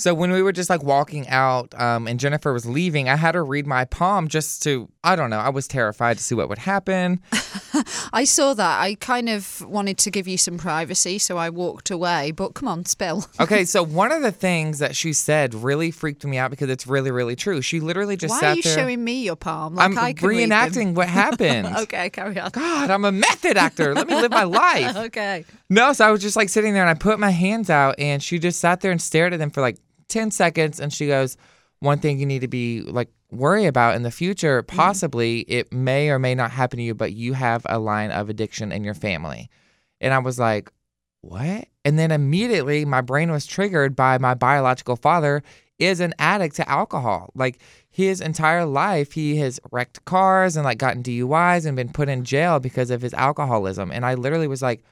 So when we were just like walking out um, and Jennifer was leaving, I had her read my palm just to, I don't know, I was terrified to see what would happen. I saw that. I kind of wanted to give you some privacy, so I walked away. But come on, spill. Okay, so one of the things that she said really freaked me out because it's really, really true. She literally just Why sat are you there. showing me your palm? Like I'm I can reenacting what happened. okay, carry on. God, I'm a method actor. Let me live my life. Okay. No, so I was just like sitting there and I put my hands out and she just sat there and stared at them for like 10 seconds and she goes, One thing you need to be like worry about in the future, mm-hmm. possibly it may or may not happen to you, but you have a line of addiction in your family. And I was like, What? And then immediately my brain was triggered by my biological father is an addict to alcohol. Like his entire life, he has wrecked cars and like gotten DUIs and been put in jail because of his alcoholism. And I literally was like,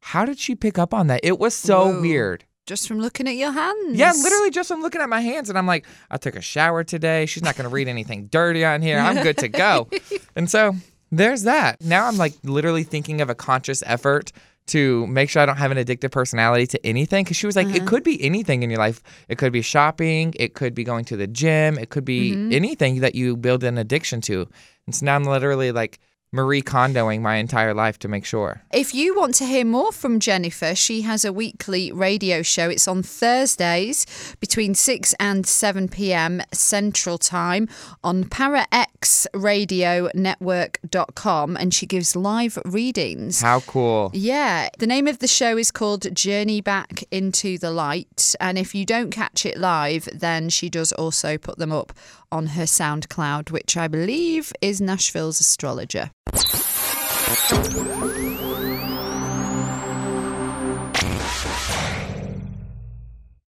how did she pick up on that? It was so Whoa. weird. Just from looking at your hands. Yeah, literally just from looking at my hands and I'm like, I took a shower today. She's not going to read anything dirty on here. I'm good to go. and so there's that. Now I'm like literally thinking of a conscious effort to make sure I don't have an addictive personality to anything. Cause she was like, it uh-huh. could be anything in your life. It could be shopping. It could be going to the gym. It could be mm-hmm. anything that you build an addiction to. And so now I'm literally like Marie Kondoing my entire life to make sure. If you want to hear more from Jennifer, she has a weekly radio show. It's on Thursdays between 6 and 7 p.m. Central Time on paraxradionetwork.com and she gives live readings. How cool. Yeah, the name of the show is called Journey Back into the Light. And if you don't catch it live, then she does also put them up on her SoundCloud, which I believe is Nashville's astrologer. Thank you.